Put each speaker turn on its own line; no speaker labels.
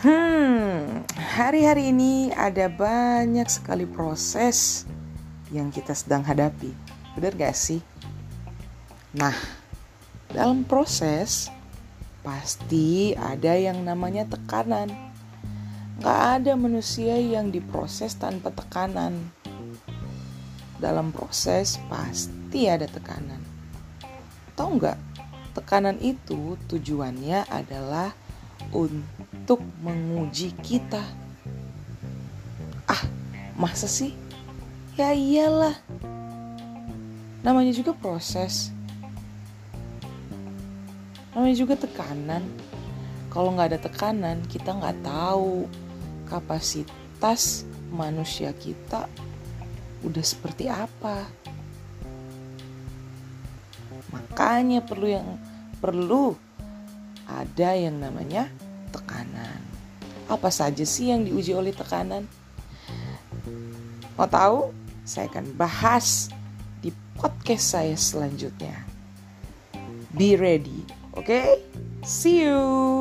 hari-hari ini ada banyak sekali proses yang kita sedang hadapi. Benar gak sih? Nah, dalam proses pasti ada yang namanya tekanan. Gak ada manusia yang diproses tanpa tekanan. Dalam proses pasti ada tekanan. Tahu nggak? Tekanan itu tujuannya adalah untuk menguji kita. Ah, masa sih? Ya iyalah. Namanya juga proses. Namanya juga tekanan. Kalau nggak ada tekanan, kita nggak tahu kapasitas manusia kita udah seperti apa. Makanya perlu yang perlu ada yang namanya tekanan. Apa saja sih yang diuji oleh tekanan? Mau tahu? Saya akan bahas di podcast saya selanjutnya. Be ready, oke? Okay? See you.